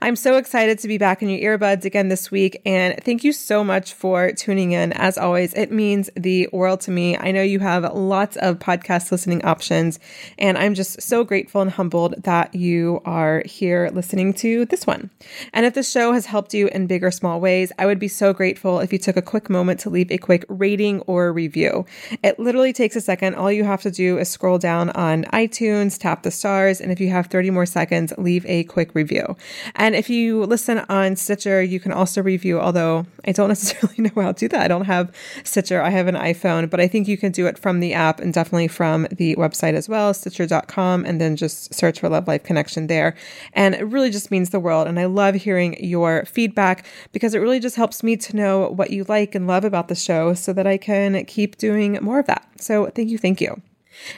I'm so excited to be back in your earbuds again this week, and thank you so much for tuning in. As always, it means the world to me. I know you have lots of podcast listening options, and I'm just so grateful and humbled that you are here listening to this one. And if the show has helped you in big or small ways, I would be so grateful if you took a quick moment to leave a quick rating or review. It literally takes a second. All you have to do is scroll down on iTunes, tap the stars, and if you have 30 more seconds, leave a quick review. And if you listen on Stitcher, you can also review, although I don't necessarily know how to do that. I don't have Stitcher, I have an iPhone, but I think you can do it from the app and definitely from the website as well, stitcher.com, and then just search for Love Life Connection there. And it really just means the world. And I love hearing your feedback because it really just helps me to know what you like and love about the show so that I can keep doing more of that. So thank you, thank you.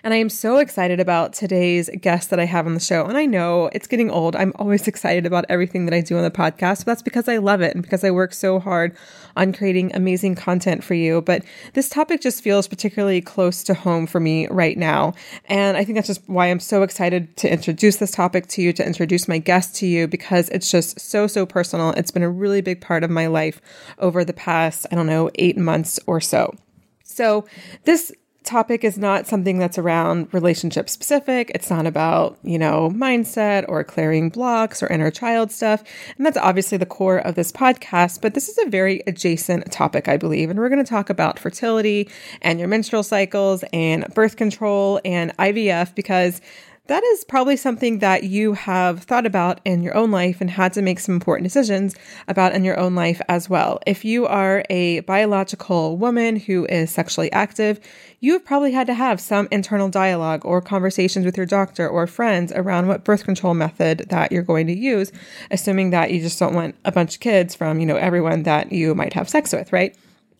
And I am so excited about today's guest that I have on the show. And I know it's getting old. I'm always excited about everything that I do on the podcast, but that's because I love it and because I work so hard on creating amazing content for you. But this topic just feels particularly close to home for me right now. And I think that's just why I'm so excited to introduce this topic to you, to introduce my guest to you, because it's just so, so personal. It's been a really big part of my life over the past, I don't know, eight months or so. So, this topic is not something that's around relationship specific. It's not about, you know, mindset or clearing blocks or inner child stuff. And that's obviously the core of this podcast, but this is a very adjacent topic, I believe. And we're going to talk about fertility and your menstrual cycles and birth control and IVF because that is probably something that you have thought about in your own life and had to make some important decisions about in your own life as well. If you are a biological woman who is sexually active, you have probably had to have some internal dialogue or conversations with your doctor or friends around what birth control method that you're going to use, assuming that you just don't want a bunch of kids from, you know, everyone that you might have sex with, right?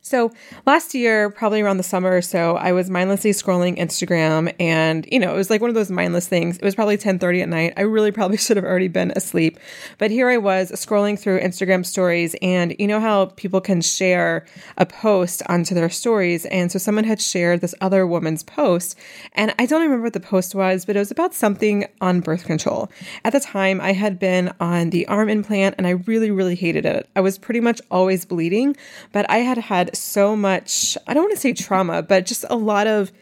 So last year, probably around the summer or so, I was mindlessly scrolling Instagram and, you know, it was like one of those mindless things. It was probably 1030 at night. I really probably should have already been asleep. But here I was scrolling through Instagram stories and you know how people can share a post onto their stories. And so someone had shared this other woman's post and I don't remember what the post was, but it was about something on birth control. At the time, I had been on the arm implant and I really, really hated it. I was pretty much always bleeding, but I had had so much, I don't want to say trauma, but just a lot of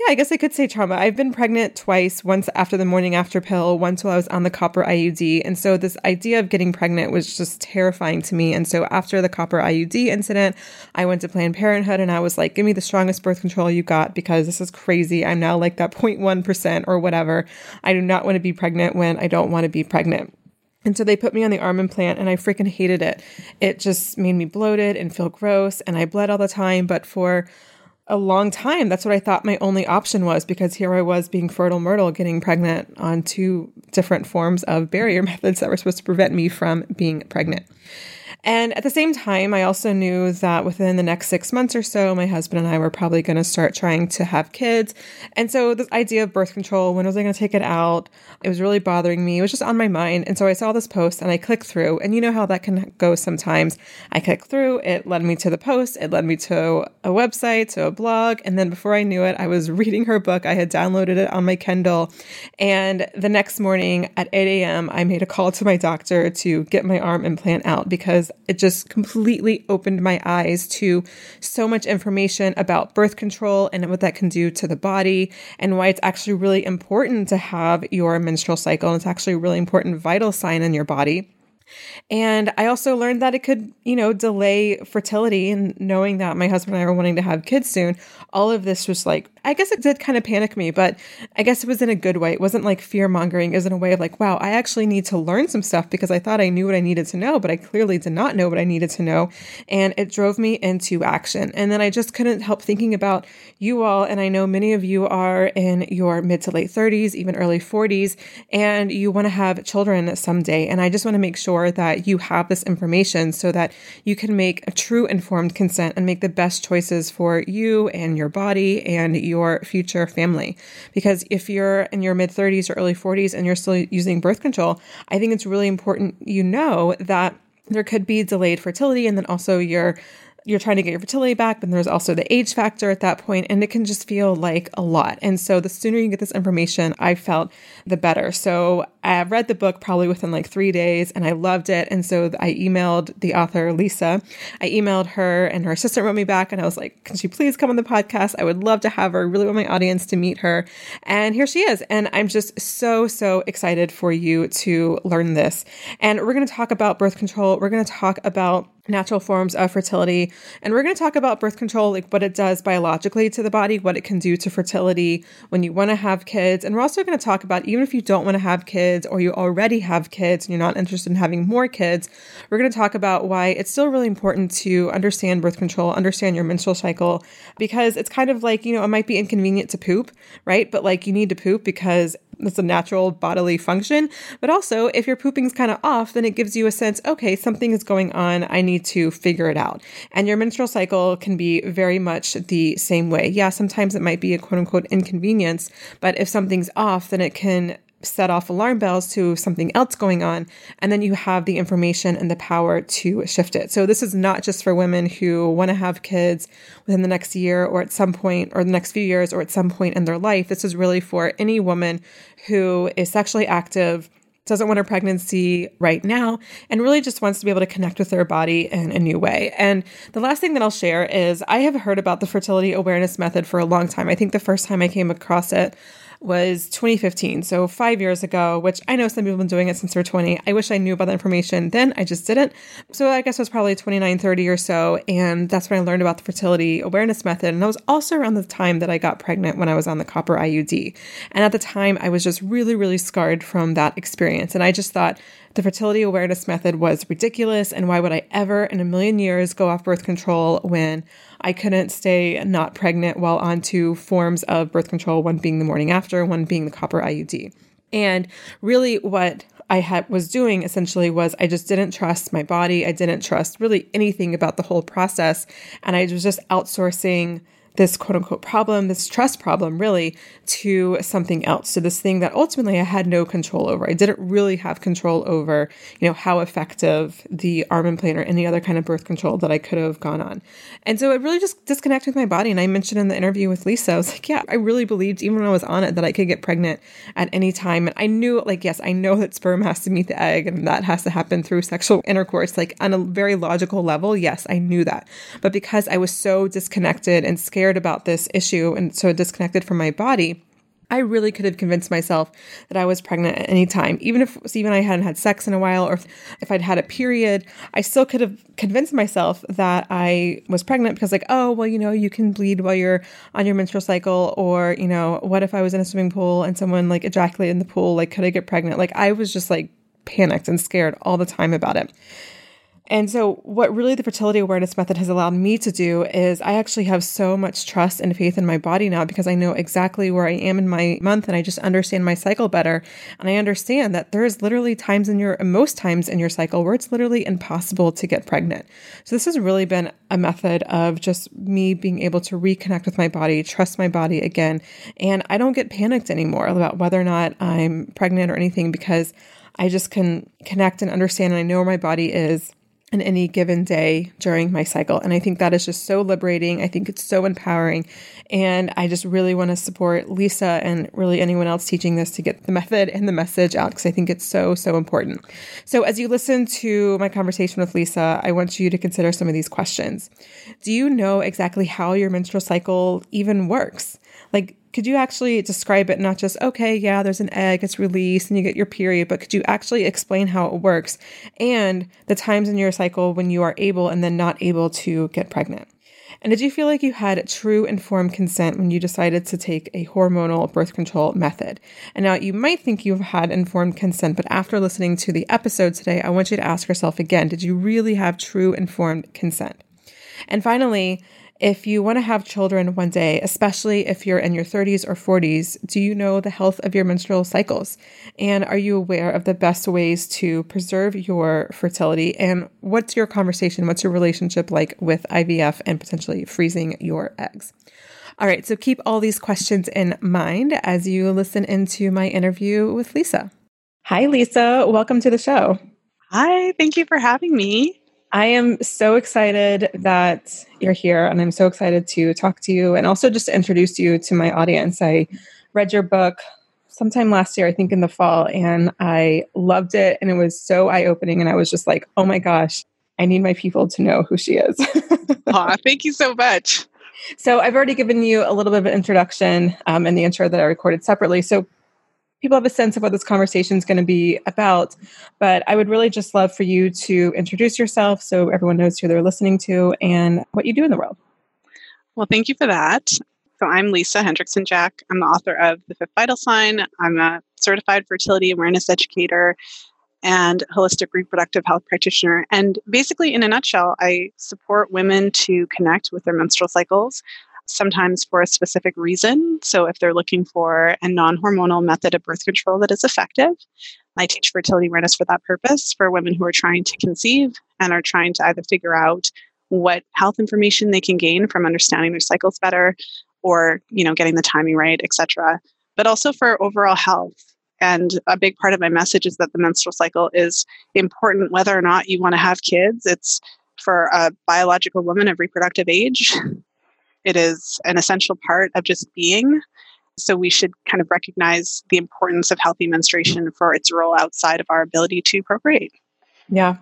Yeah, I guess I could say trauma. I've been pregnant twice, once after the morning after pill, once while I was on the copper IUD. And so this idea of getting pregnant was just terrifying to me. And so after the copper IUD incident, I went to Planned Parenthood and I was like, give me the strongest birth control you got because this is crazy. I'm now like that 0.1% or whatever. I do not want to be pregnant when I don't want to be pregnant. And so they put me on the arm implant and I freaking hated it. It just made me bloated and feel gross and I bled all the time. But for a long time, that's what I thought my only option was because here I was being fertile myrtle, getting pregnant on two different forms of barrier methods that were supposed to prevent me from being pregnant. And at the same time, I also knew that within the next six months or so, my husband and I were probably going to start trying to have kids. And so, this idea of birth control, when was I going to take it out? It was really bothering me. It was just on my mind. And so, I saw this post and I clicked through. And you know how that can go sometimes. I clicked through, it led me to the post, it led me to a website, to a blog. And then before I knew it, I was reading her book. I had downloaded it on my Kindle. And the next morning at 8 a.m., I made a call to my doctor to get my arm implant out because it just completely opened my eyes to so much information about birth control and what that can do to the body and why it's actually really important to have your menstrual cycle. And it's actually a really important vital sign in your body. And I also learned that it could, you know, delay fertility. And knowing that my husband and I were wanting to have kids soon, all of this was like, I guess it did kind of panic me, but I guess it was in a good way. It wasn't like fear mongering. It was in a way of like, wow, I actually need to learn some stuff because I thought I knew what I needed to know, but I clearly did not know what I needed to know. And it drove me into action. And then I just couldn't help thinking about you all. And I know many of you are in your mid to late 30s, even early 40s, and you want to have children someday. And I just want to make sure that you have this information so that you can make a true informed consent and make the best choices for you and your body and your your future family. Because if you're in your mid 30s or early 40s and you're still using birth control, I think it's really important you know that there could be delayed fertility and then also your you're trying to get your fertility back, but there's also the age factor at that point, and it can just feel like a lot. And so the sooner you get this information, I felt the better. So I read the book probably within like three days and I loved it. And so I emailed the author, Lisa. I emailed her and her assistant wrote me back and I was like, can she please come on the podcast? I would love to have her. I really want my audience to meet her. And here she is. And I'm just so, so excited for you to learn this. And we're going to talk about birth control. We're going to talk about natural forms of fertility. And we're going to talk about birth control, like what it does biologically to the body, what it can do to fertility when you want to have kids. And we're also going to talk about even if you don't want to have kids or you already have kids and you're not interested in having more kids, we're going to talk about why it's still really important to understand birth control, understand your menstrual cycle, because it's kind of like, you know, it might be inconvenient to poop, right? But like you need to poop because it's a natural bodily function. But also, if your pooping's kind of off, then it gives you a sense, okay, something is going on. I need to figure it out. And your menstrual cycle can be very much the same way. Yeah, sometimes it might be a quote unquote inconvenience, but if something's off, then it can set off alarm bells to something else going on, and then you have the information and the power to shift it. So, this is not just for women who want to have kids within the next year or at some point, or the next few years, or at some point in their life. This is really for any woman who is sexually active doesn't want a pregnancy right now, and really just wants to be able to connect with their body in a new way. And the last thing that I'll share is I have heard about the fertility awareness method for a long time. I think the first time I came across it was 2015, so five years ago, which I know some people have been doing it since they're 20. I wish I knew about the information then, I just didn't. So I guess it was probably 29, 30 or so, and that's when I learned about the fertility awareness method. And that was also around the time that I got pregnant when I was on the copper IUD. And at the time, I was just really, really scarred from that experience. And I just thought, the fertility awareness method was ridiculous, and why would I ever in a million years go off birth control when I couldn't stay not pregnant while on two forms of birth control, one being the morning after, one being the copper IUD. And really, what I had was doing essentially was I just didn't trust my body. I didn't trust really anything about the whole process, and I was just outsourcing this quote unquote problem, this trust problem, really, to something else, to this thing that ultimately I had no control over. I didn't really have control over, you know, how effective the arm implant or any other kind of birth control that I could have gone on. And so it really just disconnected with my body. And I mentioned in the interview with Lisa, I was like, yeah, I really believed even when I was on it that I could get pregnant at any time. And I knew, like, yes, I know that sperm has to meet the egg and that has to happen through sexual intercourse, like on a very logical level. Yes, I knew that. But because I was so disconnected and scared about this issue and so disconnected from my body, I really could have convinced myself that I was pregnant at any time. Even if Steve and I hadn't had sex in a while or if I'd had a period, I still could have convinced myself that I was pregnant because, like, oh, well, you know, you can bleed while you're on your menstrual cycle. Or, you know, what if I was in a swimming pool and someone like ejaculated in the pool? Like, could I get pregnant? Like, I was just like panicked and scared all the time about it. And so, what really the fertility awareness method has allowed me to do is I actually have so much trust and faith in my body now because I know exactly where I am in my month and I just understand my cycle better. And I understand that there's literally times in your, most times in your cycle where it's literally impossible to get pregnant. So, this has really been a method of just me being able to reconnect with my body, trust my body again. And I don't get panicked anymore about whether or not I'm pregnant or anything because I just can connect and understand and I know where my body is in any given day during my cycle. And I think that is just so liberating. I think it's so empowering. And I just really want to support Lisa and really anyone else teaching this to get the method and the message out because I think it's so, so important. So, as you listen to my conversation with Lisa, I want you to consider some of these questions. Do you know exactly how your menstrual cycle even works? Like, could you actually describe it not just okay yeah there's an egg it's released and you get your period but could you actually explain how it works and the times in your cycle when you are able and then not able to get pregnant and did you feel like you had true informed consent when you decided to take a hormonal birth control method? And now you might think you've had informed consent, but after listening to the episode today, I want you to ask yourself again did you really have true informed consent? And finally, if you want to have children one day, especially if you're in your 30s or 40s, do you know the health of your menstrual cycles? And are you aware of the best ways to preserve your fertility? And what's your conversation? What's your relationship like with IVF and potentially freezing your eggs? All right, so keep all these questions in mind as you listen into my interview with Lisa. Hi, Lisa. Welcome to the show. Hi, thank you for having me. I am so excited that you're here and I'm so excited to talk to you and also just introduce you to my audience. I read your book sometime last year, I think in the fall, and I loved it and it was so eye opening. And I was just like, oh my gosh, I need my people to know who she is. Aw, thank you so much. So I've already given you a little bit of an introduction um, in the intro that I recorded separately. So people have a sense of what this conversation is going to be about. But I would really just love for you to introduce yourself so everyone knows who they're listening to and what you do in the world. Well, thank you for that. So I'm Lisa Hendrickson Jack. I'm the author of The Fifth Vital Sign. I'm a certified fertility awareness educator and holistic reproductive health practitioner. And basically, in a nutshell, I support women to connect with their menstrual cycles sometimes for a specific reason. So, if they're looking for a non hormonal method of birth control that is effective, I teach fertility awareness for that purpose for women who are trying to conceive and are trying to either figure out what health information they can gain from understanding their cycles better or you know getting the timing right etc but also for overall health. And a big part of my message is that the menstrual cycle is important whether or not you want to have kids. It's for a biological woman of reproductive age it is an essential part of just being. So we should kind of recognize the importance of healthy menstruation for its role outside of our ability to procreate. Yeah.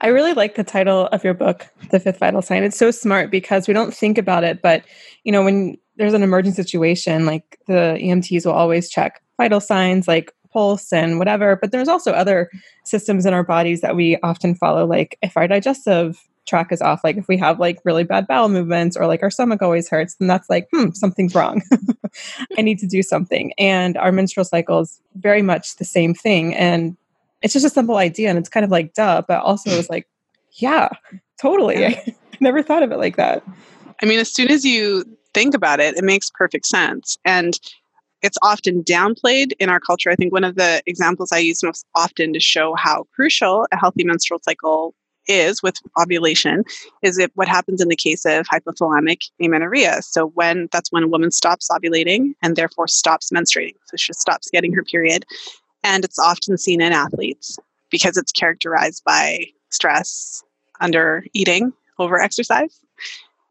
I really like the title of your book, The Fifth Vital Sign. It's so smart because we don't think about it, but you know, when there's an emergent situation, like the EMTs will always check vital signs like pulse and whatever, but there's also other systems in our bodies that we often follow like if our digestive track is off. Like if we have like really bad bowel movements or like our stomach always hurts, then that's like, hmm, something's wrong. I need to do something. And our menstrual cycle is very much the same thing. And it's just a simple idea and it's kind of like duh, but also it's like, yeah, totally. Yeah. I never thought of it like that. I mean, as soon as you think about it, it makes perfect sense. And it's often downplayed in our culture. I think one of the examples I use most often to show how crucial a healthy menstrual cycle is with ovulation is it what happens in the case of hypothalamic amenorrhea. So when that's when a woman stops ovulating and therefore stops menstruating. So she stops getting her period. And it's often seen in athletes because it's characterized by stress, under eating, over exercise.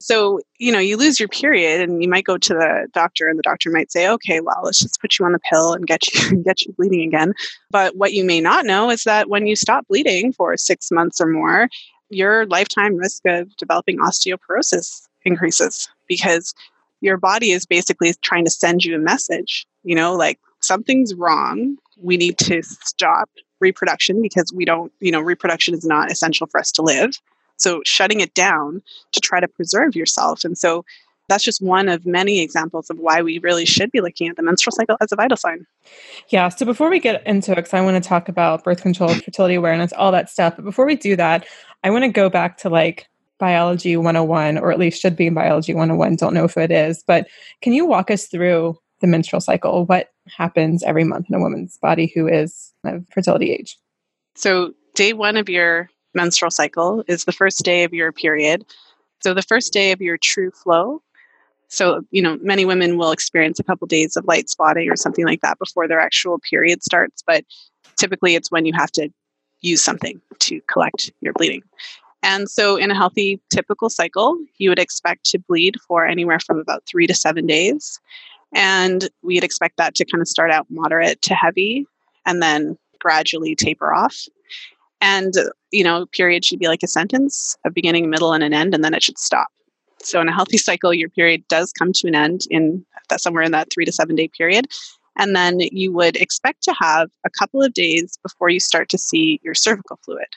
So, you know, you lose your period and you might go to the doctor and the doctor might say, okay, well, let's just put you on the pill and get you get you bleeding again. But what you may not know is that when you stop bleeding for six months or more, your lifetime risk of developing osteoporosis increases because your body is basically trying to send you a message, you know, like something's wrong. We need to stop reproduction because we don't, you know, reproduction is not essential for us to live. So shutting it down to try to preserve yourself. And so that's just one of many examples of why we really should be looking at the menstrual cycle as a vital sign. Yeah. So before we get into it, because I want to talk about birth control, fertility awareness, all that stuff. But before we do that, I want to go back to like biology 101, or at least should be in biology 101. Don't know if it is, but can you walk us through the menstrual cycle? What happens every month in a woman's body who is of fertility age? So, day one of your menstrual cycle is the first day of your period. So, the first day of your true flow. So, you know, many women will experience a couple days of light spotting or something like that before their actual period starts, but typically it's when you have to use something to collect your bleeding. And so, in a healthy, typical cycle, you would expect to bleed for anywhere from about three to seven days. And we'd expect that to kind of start out moderate to heavy and then gradually taper off. And, you know, period should be like a sentence, a beginning, middle, and an end, and then it should stop. So, in a healthy cycle, your period does come to an end in that somewhere in that three to seven day period. And then you would expect to have a couple of days before you start to see your cervical fluid.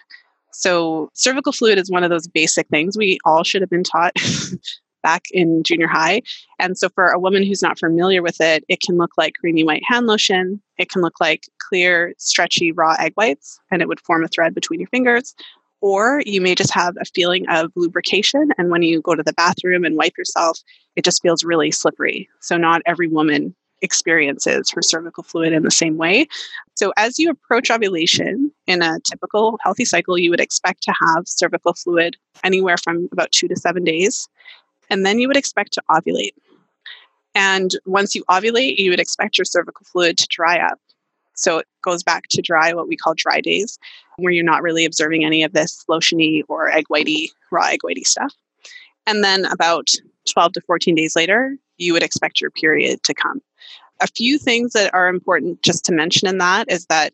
So, cervical fluid is one of those basic things we all should have been taught back in junior high. And so, for a woman who's not familiar with it, it can look like creamy white hand lotion. It can look like clear, stretchy, raw egg whites, and it would form a thread between your fingers. Or you may just have a feeling of lubrication. And when you go to the bathroom and wipe yourself, it just feels really slippery. So, not every woman experiences her cervical fluid in the same way. So, as you approach ovulation in a typical healthy cycle, you would expect to have cervical fluid anywhere from about two to seven days. And then you would expect to ovulate. And once you ovulate, you would expect your cervical fluid to dry up. So it goes back to dry, what we call dry days, where you're not really observing any of this lotiony or egg whitey, raw egg whitey stuff. And then about 12 to 14 days later, you would expect your period to come. A few things that are important just to mention in that is that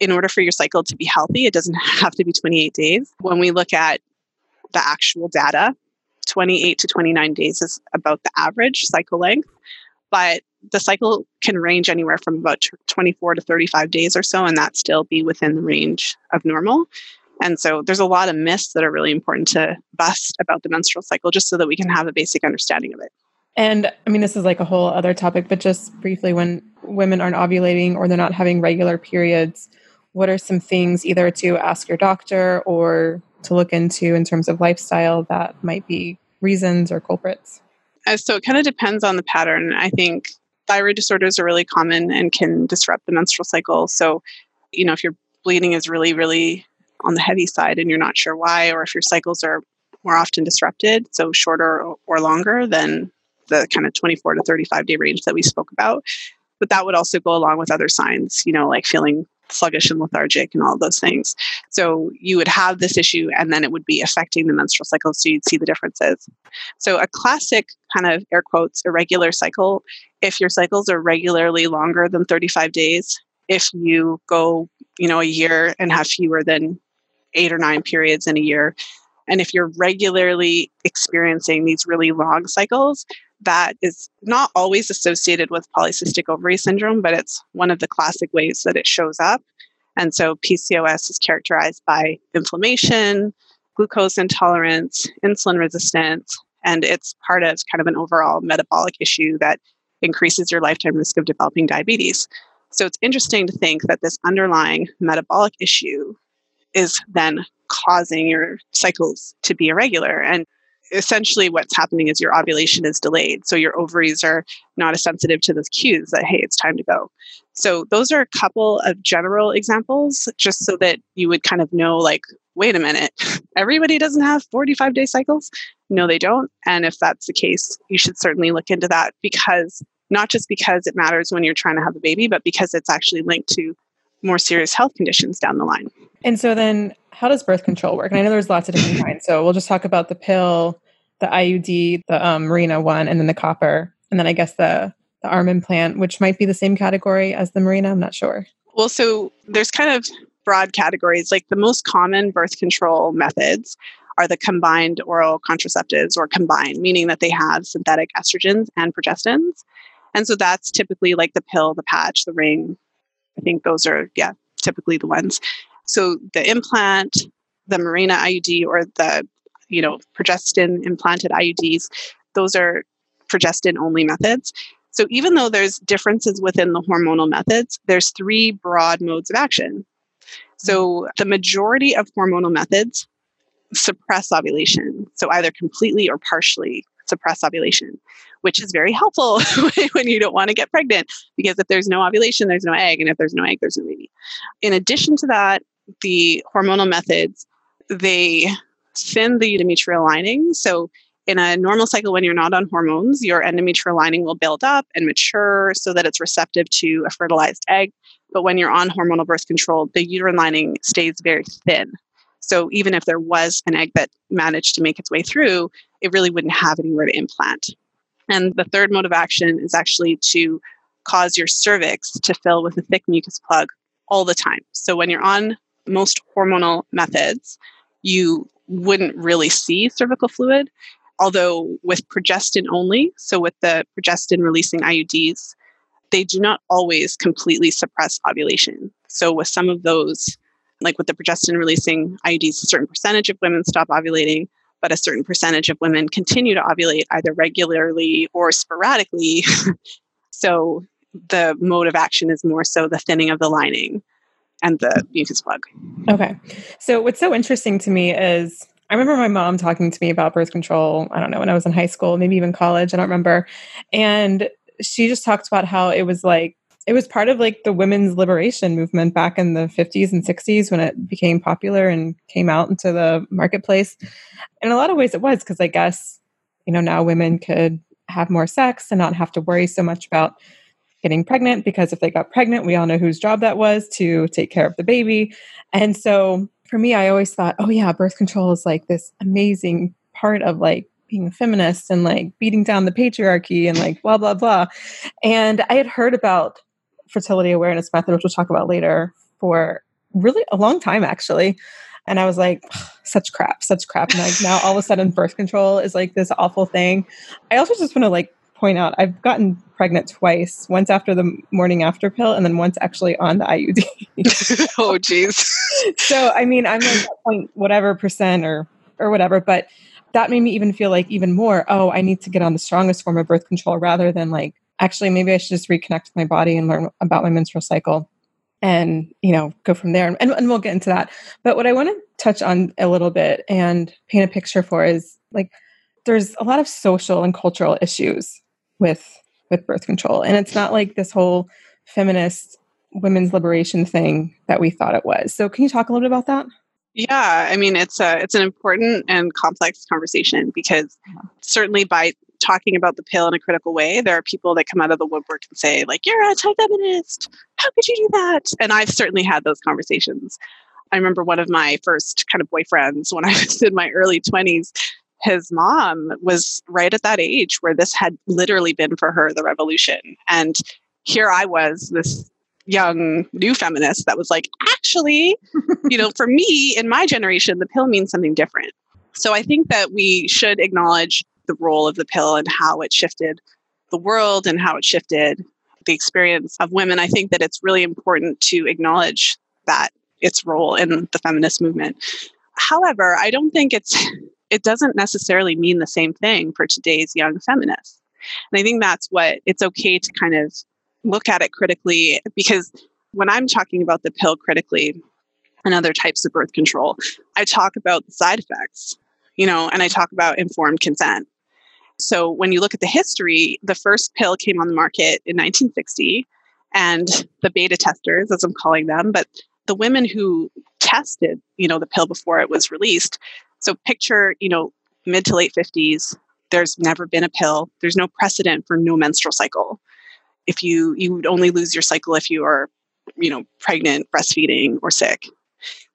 in order for your cycle to be healthy, it doesn't have to be 28 days. When we look at the actual data, 28 to 29 days is about the average cycle length, but the cycle can range anywhere from about 24 to 35 days or so, and that still be within the range of normal. And so there's a lot of myths that are really important to bust about the menstrual cycle just so that we can have a basic understanding of it. And I mean, this is like a whole other topic, but just briefly, when women aren't ovulating or they're not having regular periods, what are some things either to ask your doctor or to look into in terms of lifestyle that might be reasons or culprits? Uh, so it kind of depends on the pattern. I think thyroid disorders are really common and can disrupt the menstrual cycle. So, you know, if your bleeding is really, really on the heavy side and you're not sure why, or if your cycles are more often disrupted, so shorter or longer, than the kind of 24 to 35 day range that we spoke about. But that would also go along with other signs, you know, like feeling sluggish and lethargic and all those things. So you would have this issue and then it would be affecting the menstrual cycle. So you'd see the differences. So a classic kind of air quotes irregular cycle, if your cycles are regularly longer than 35 days, if you go, you know, a year and have fewer than eight or nine periods in a year, and if you're regularly experiencing these really long cycles, that is not always associated with polycystic ovary syndrome, but it's one of the classic ways that it shows up. And so PCOS is characterized by inflammation, glucose intolerance, insulin resistance, and it's part of kind of an overall metabolic issue that increases your lifetime risk of developing diabetes. So it's interesting to think that this underlying metabolic issue is then causing your cycles to be irregular. And essentially what's happening is your ovulation is delayed. So your ovaries are not as sensitive to those cues that, hey, it's time to go. So those are a couple of general examples, just so that you would kind of know, like, wait a minute, everybody doesn't have 45 day cycles? No, they don't. And if that's the case, you should certainly look into that because not just because it matters when you're trying to have a baby, but because it's actually linked to more serious health conditions down the line. And so then how does birth control work? And I know there's lots of different kinds. So we'll just talk about the pill, the IUD, the um, Mirena one, and then the copper, and then I guess the the arm implant, which might be the same category as the Mirena. I'm not sure. Well, so there's kind of broad categories. Like the most common birth control methods are the combined oral contraceptives or combined, meaning that they have synthetic estrogens and progestins. And so that's typically like the pill, the patch, the ring. I think those are, yeah, typically the ones. So the implant, the Mirena IUD, or the, you know, progestin implanted IUDs, those are progestin only methods. So even though there's differences within the hormonal methods, there's three broad modes of action. So mm-hmm. the majority of hormonal methods suppress ovulation. So either completely or partially suppress ovulation, which is very helpful when you don't want to get pregnant because if there's no ovulation, there's no egg. And if there's no egg, there's no baby. In addition to that, the hormonal methods, they thin the endometrial lining. So in a normal cycle, when you're not on hormones, your endometrial lining will build up and mature so that it's receptive to a fertilized egg. But when you're on hormonal birth control, the uterine lining stays very thin. So even if there was an egg that managed to make its way through, it really wouldn't have anywhere to implant. And the third mode of action is actually to cause your cervix to fill with a thick mucus plug all the time. So when you're on most hormonal methods, you wouldn't really see cervical fluid. Although with progestin only, so with the progestin releasing IUDs, they do not always completely suppress ovulation. So with some of those, like with the progestin releasing IUDs, a certain percentage of women stop ovulating, but a certain percentage of women continue to ovulate either regularly or sporadically. so the mode of action is more so the thinning of the lining and the mucus plug. Okay. So what's so interesting to me is I remember my mom talking to me about birth control, I don't know, when I was in high school, maybe even college, I don't remember. And she just talked about how it was like it was part of like the women's liberation movement back in the 50s and 60s when it became popular and came out into the marketplace. In a lot of ways it was because I guess, you know, now women could have more sex and not have to worry so much about getting pregnant because if they got pregnant, we all know whose job that was to take care of the baby. And so for me, I always thought, oh yeah, birth control is like this amazing part of like being a feminist and like beating down the patriarchy and like blah blah blah. And I had heard about fertility awareness method, which we'll talk about later, for really a long time actually. And I was like, such crap, such crap. And like now all of a sudden birth control is like this awful thing. I also just want to like point out I've gotten pregnant twice, once after the morning after pill and then once actually on the IUD. oh jeez. so I mean I'm like point whatever percent or or whatever, but that made me even feel like even more, oh, I need to get on the strongest form of birth control rather than like actually maybe I should just reconnect with my body and learn about my menstrual cycle and you know go from there and, and we'll get into that but what i want to touch on a little bit and paint a picture for is like there's a lot of social and cultural issues with with birth control. And it's not like this whole feminist women's liberation thing that we thought it was. So can you talk a little bit about that? Yeah i mean it's a it's an important and complex conversation because uh-huh. certainly by talking about the pill in a critical way there are people that come out of the woodwork and say like you're anti-feminist. How could you do that? And i've certainly had those conversations. I remember one of my first kind of boyfriends when i was in my early 20s his mom was right at that age where this had literally been for her the revolution. And here I was, this young new feminist that was like, actually, you know, for me in my generation, the pill means something different. So I think that we should acknowledge the role of the pill and how it shifted the world and how it shifted the experience of women. I think that it's really important to acknowledge that its role in the feminist movement. However, I don't think it's it doesn't necessarily mean the same thing for today's young feminists. And I think that's what it's okay to kind of look at it critically because when I'm talking about the pill critically and other types of birth control, I talk about the side effects, you know, and I talk about informed consent. So when you look at the history, the first pill came on the market in 1960 and the beta testers as I'm calling them, but the women who tested, you know, the pill before it was released, so picture, you know, mid to late 50s, there's never been a pill. There's no precedent for no menstrual cycle. If you you would only lose your cycle if you are, you know, pregnant, breastfeeding, or sick.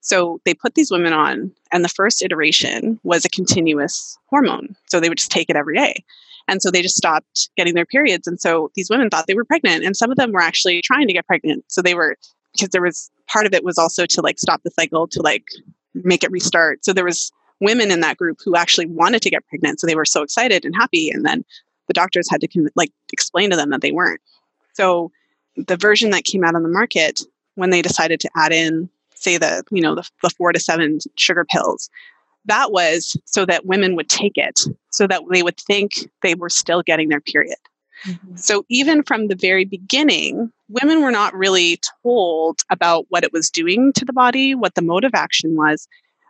So they put these women on, and the first iteration was a continuous hormone. So they would just take it every day. And so they just stopped getting their periods. And so these women thought they were pregnant, and some of them were actually trying to get pregnant. So they were, because there was part of it was also to like stop the cycle, to like make it restart. So there was women in that group who actually wanted to get pregnant. So they were so excited and happy. And then the doctors had to like explain to them that they weren't. So the version that came out on the market when they decided to add in, say, the, you know, the, the four to seven sugar pills, that was so that women would take it so that they would think they were still getting their period. Mm-hmm. So even from the very beginning, women were not really told about what it was doing to the body, what the mode of action was.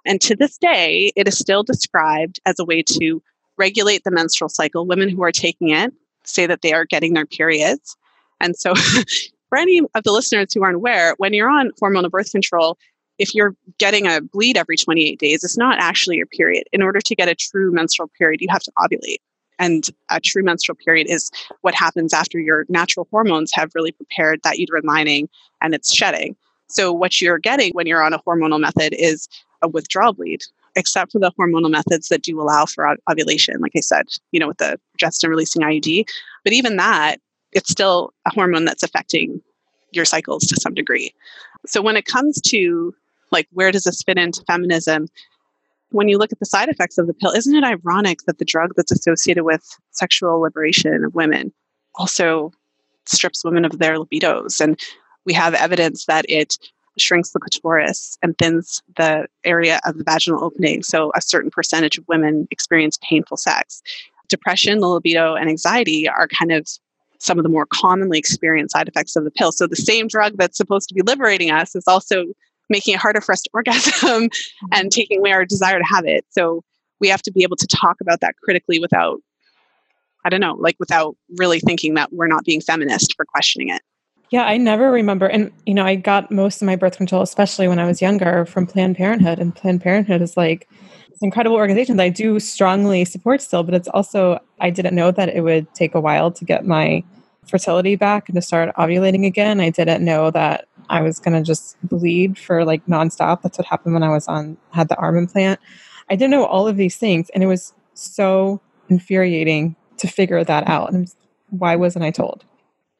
And to this day, it is still described as a way to regulate the menstrual cycle. Women who are taking it say that they are getting their periods. And so, for any of the listeners who aren't aware, when you're on hormonal birth control, if you're getting a bleed every 28 days, it's not actually your period. In order to get a true menstrual period, you have to ovulate. And a true menstrual period is what happens after your natural hormones have really prepared that uterine lining and it's shedding. So, what you're getting when you're on a hormonal method is a withdrawal bleed, except for the hormonal methods that do allow for ovulation, like I said, you know, with the progestin releasing IUD. But even that, it's still a hormone that's affecting your cycles to some degree. So, when it comes to like, where does this fit into feminism? when you look at the side effects of the pill, isn't it ironic that the drug that's associated with sexual liberation of women also strips women of their libidos? And we have evidence that it shrinks the clitoris and thins the area of the vaginal opening. So a certain percentage of women experience painful sex. Depression, the libido, and anxiety are kind of some of the more commonly experienced side effects of the pill. So the same drug that's supposed to be liberating us is also making it harder for us to orgasm and mm-hmm. taking away our desire to have it. So we have to be able to talk about that critically without, I don't know, like without really thinking that we're not being feminist for questioning it. Yeah, I never remember. And, you know, I got most of my birth control, especially when I was younger, from Planned Parenthood. And Planned Parenthood is like this incredible organization that I do strongly support still, but it's also, I didn't know that it would take a while to get my fertility back and to start ovulating again. I didn't know that I was going to just bleed for like nonstop. That's what happened when I was on, had the arm implant. I didn't know all of these things. And it was so infuriating to figure that out. And why wasn't I told?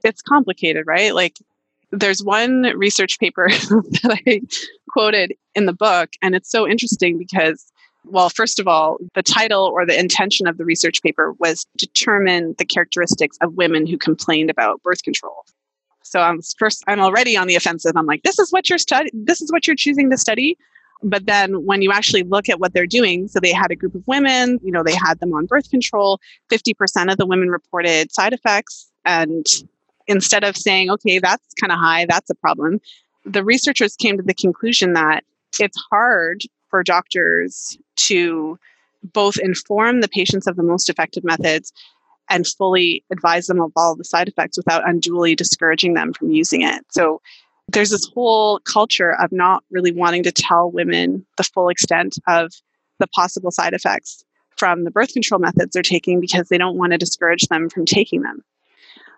It's complicated, right? Like, there's one research paper that I quoted in the book, and it's so interesting because well, first of all, the title or the intention of the research paper was determine the characteristics of women who complained about birth control. So I'm first I'm already on the offensive. I'm like, this is what you're study this is what you're choosing to study. But then when you actually look at what they're doing, so they had a group of women, you know, they had them on birth control, 50% of the women reported side effects. And instead of saying, okay, that's kind of high, that's a problem, the researchers came to the conclusion that it's hard for doctors to both inform the patients of the most effective methods and fully advise them of all the side effects without unduly discouraging them from using it. So there's this whole culture of not really wanting to tell women the full extent of the possible side effects from the birth control methods they're taking because they don't want to discourage them from taking them.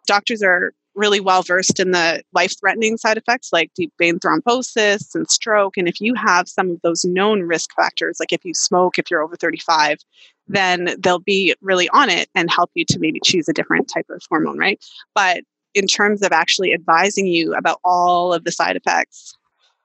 Doctors are really well versed in the life threatening side effects like deep vein thrombosis and stroke. And if you have some of those known risk factors, like if you smoke, if you're over 35, then they'll be really on it and help you to maybe choose a different type of hormone, right? But in terms of actually advising you about all of the side effects.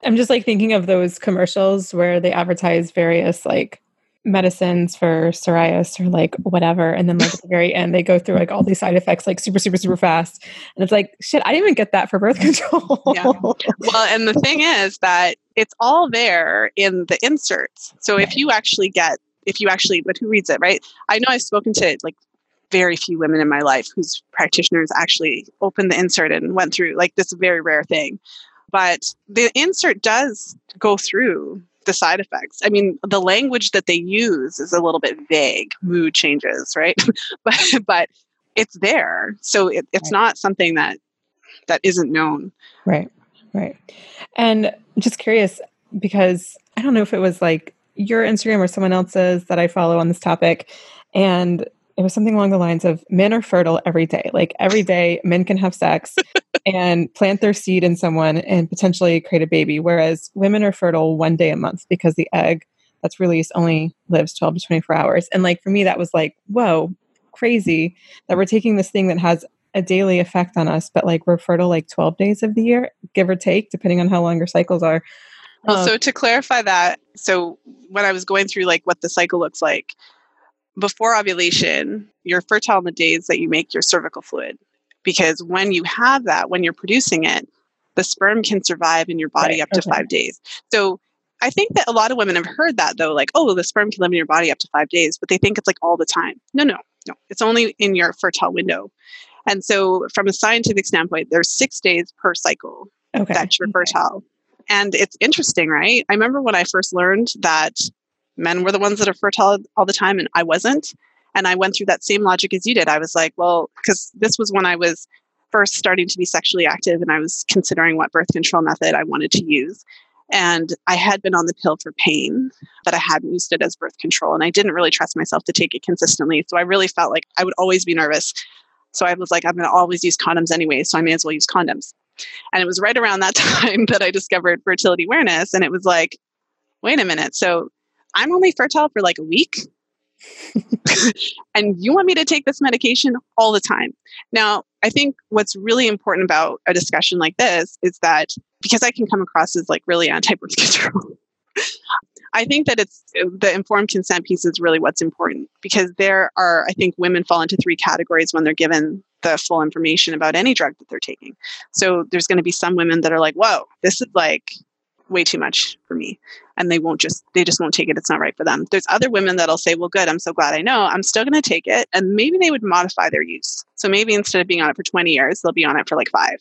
I'm just like thinking of those commercials where they advertise various like medicines for psoriasis or like whatever. And then like at the very end they go through like all these side effects like super super super fast. And it's like shit i didn't even get that for birth control. Yeah. well and the thing is that it's all there in the inserts. So if you actually get if you actually but who reads it right? I know i've spoken to like very few women in my life whose practitioners actually opened the insert and went through like this very rare thing. But the insert does go through the side effects. I mean, the language that they use is a little bit vague, mood changes, right? but but it's there. So it, it's right. not something that that isn't known. Right. Right. And just curious because I don't know if it was like your Instagram or someone else's that I follow on this topic and it was something along the lines of men are fertile every day. Like every day, men can have sex and plant their seed in someone and potentially create a baby, whereas women are fertile one day a month because the egg that's released only lives 12 to 24 hours. And like for me, that was like, whoa, crazy that we're taking this thing that has a daily effect on us, but like we're fertile like 12 days of the year, give or take, depending on how long your cycles are. Well, so um, to clarify that, so when I was going through like what the cycle looks like, before ovulation, you're fertile in the days that you make your cervical fluid. Because when you have that, when you're producing it, the sperm can survive in your body Right, up to okay. five days. So I think that a lot of women have heard that though, like, oh, the sperm can live in your body up to five days, but they think it's like all the time. No, no, no. It's only in your fertile window. And so, from a scientific standpoint, there's six days per cycle Okay. that you're fertile. And it's interesting, right? I remember when I first learned that men were the ones that are fertile all the time and I wasn't. And I went through that same logic as you did. I was like, well, because this was when I was first starting to be sexually active and I was considering what birth control method I wanted to use. And I had been on the pill for pain, but I hadn't used it as birth control. And I didn't really trust myself to take it consistently. So I really felt like I would always be nervous. So I was like, I'm going to always use condoms anyway. So I may as well use condoms. And it was right around that time that I discovered fertility awareness. And it was like, wait a minute. So I'm only fertile for like a week. and you want me to take this medication all the time. Now, I think what's really important about a discussion like this is that because I can come across as like really anti birth control. I think that it's the informed consent piece is really what's important because there are, I think women fall into three categories when they're given the full information about any drug that they're taking. So there's going to be some women that are like, whoa, this is like way too much for me. And they won't just, they just won't take it. It's not right for them. There's other women that'll say, well, good, I'm so glad I know. I'm still going to take it. And maybe they would modify their use. So maybe instead of being on it for 20 years, they'll be on it for like five.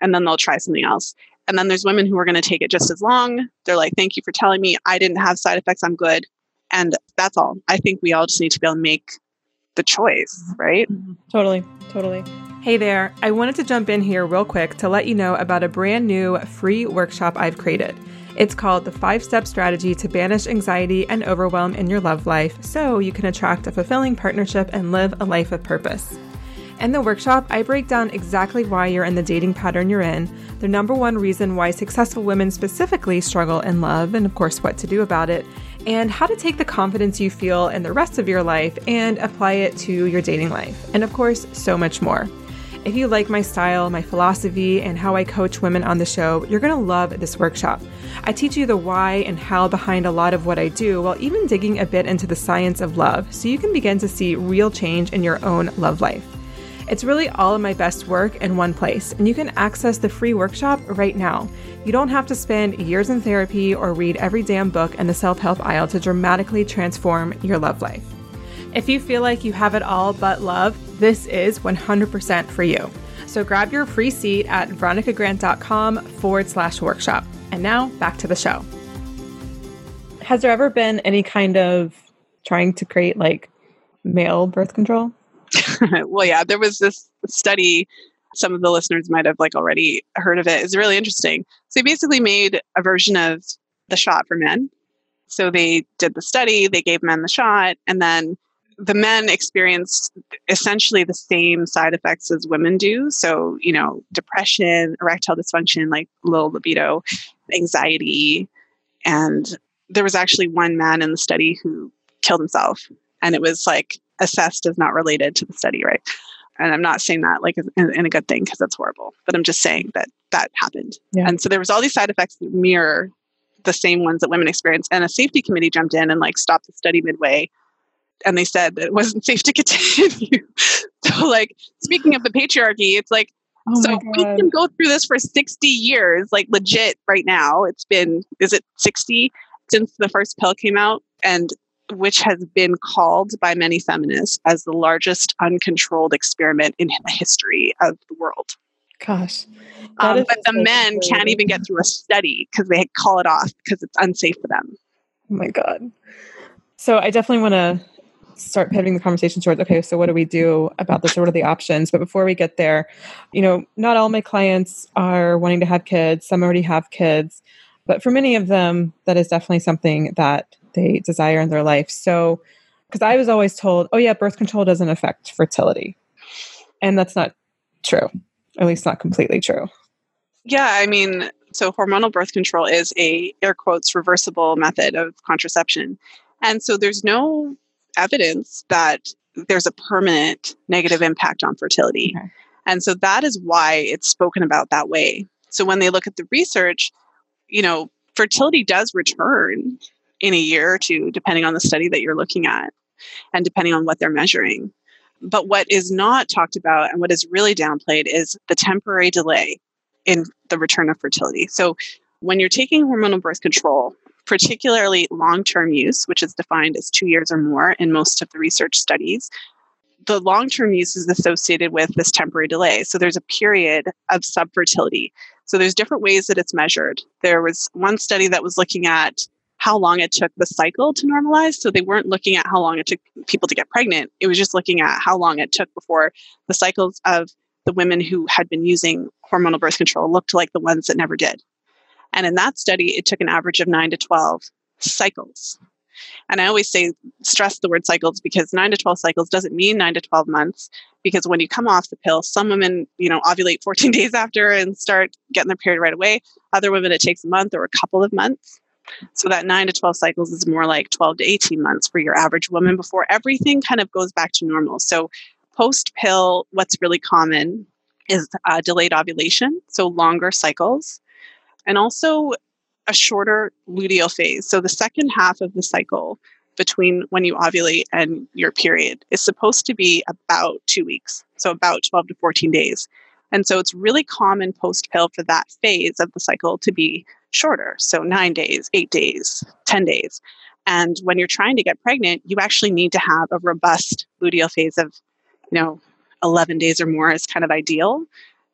And then they'll try something else. And then there's women who are going to take it just as long. They're like, thank you for telling me I didn't have side effects. I'm good. And that's all. I think we all just need to be able to make the choice, right? Mm-hmm. Totally, totally. Hey there, I wanted to jump in here real quick to let you know about a brand new free workshop I've created. It's called the five step strategy to banish anxiety and overwhelm in your love life so you can attract a fulfilling partnership and live a life of purpose. In the workshop, I break down exactly why you're in the dating pattern you're in, the number one reason why successful women specifically struggle in love, and of course, what to do about it, and how to take the confidence you feel in the rest of your life and apply it to your dating life, and of course, so much more. If you like my style, my philosophy, and how I coach women on the show, you're going to love this workshop. I teach you the why and how behind a lot of what I do while even digging a bit into the science of love so you can begin to see real change in your own love life. It's really all of my best work in one place, and you can access the free workshop right now. You don't have to spend years in therapy or read every damn book in the self help aisle to dramatically transform your love life. If you feel like you have it all but love, this is 100% for you. So grab your free seat at veronicagrant.com forward slash workshop. And now back to the show. Has there ever been any kind of trying to create like male birth control? well, yeah, there was this study. Some of the listeners might have like already heard of it. It's really interesting. So they basically made a version of the shot for men. So they did the study, they gave men the shot, and then the men experienced essentially the same side effects as women do. So, you know, depression, erectile dysfunction, like low libido, anxiety. And there was actually one man in the study who killed himself. And it was like assessed as not related to the study, right? And I'm not saying that like in, in a good thing because that's horrible, but I'm just saying that that happened. Yeah. And so there was all these side effects that mirror the same ones that women experience. And a safety committee jumped in and like stopped the study midway. And they said that it wasn't safe to continue. so, like, speaking of the patriarchy, it's like, Oh so we can go through this for 60 years, like legit right now. It's been, is it 60 since the first pill came out? And which has been called by many feminists as the largest uncontrolled experiment in the history of the world. Gosh. Um, but the men can't even get through a study because they call it off because it's unsafe for them. Oh my God. So I definitely want to start pivoting the conversation towards okay, so what do we do about this? Or what are the options? But before we get there, you know, not all my clients are wanting to have kids. Some already have kids. But for many of them, that is definitely something that they desire in their life. So, because I was always told, oh, yeah, birth control doesn't affect fertility. And that's not true, at least not completely true. Yeah, I mean, so hormonal birth control is a air quotes reversible method of contraception. And so there's no evidence that there's a permanent negative impact on fertility. Okay. And so that is why it's spoken about that way. So when they look at the research, you know, fertility does return in a year or two, depending on the study that you're looking at and depending on what they're measuring. But what is not talked about and what is really downplayed is the temporary delay in the return of fertility. So, when you're taking hormonal birth control, particularly long term use, which is defined as two years or more in most of the research studies, the long term use is associated with this temporary delay. So, there's a period of subfertility. So, there's different ways that it's measured. There was one study that was looking at how long it took the cycle to normalize. So they weren't looking at how long it took people to get pregnant. It was just looking at how long it took before the cycles of the women who had been using hormonal birth control looked like the ones that never did. And in that study, it took an average of nine to 12 cycles. And I always say, stress the word cycles because nine to 12 cycles doesn't mean nine to 12 months. Because when you come off the pill, some women, you know, ovulate 14 days after and start getting their period right away. Other women, it takes a month or a couple of months. So that nine to 12 cycles is more like 12 to 18 months for your average woman before everything kind of goes back to normal. So post pill, what's really common is uh, delayed ovulation, so longer cycles, and also a shorter luteal phase. So the second half of the cycle between when you ovulate and your period is supposed to be about two weeks, so about 12 to 14 days. And so it's really common post pill for that phase of the cycle to be shorter. So nine days, eight days, 10 days. And when you're trying to get pregnant, you actually need to have a robust luteal phase of, you know, 11 days or more is kind of ideal.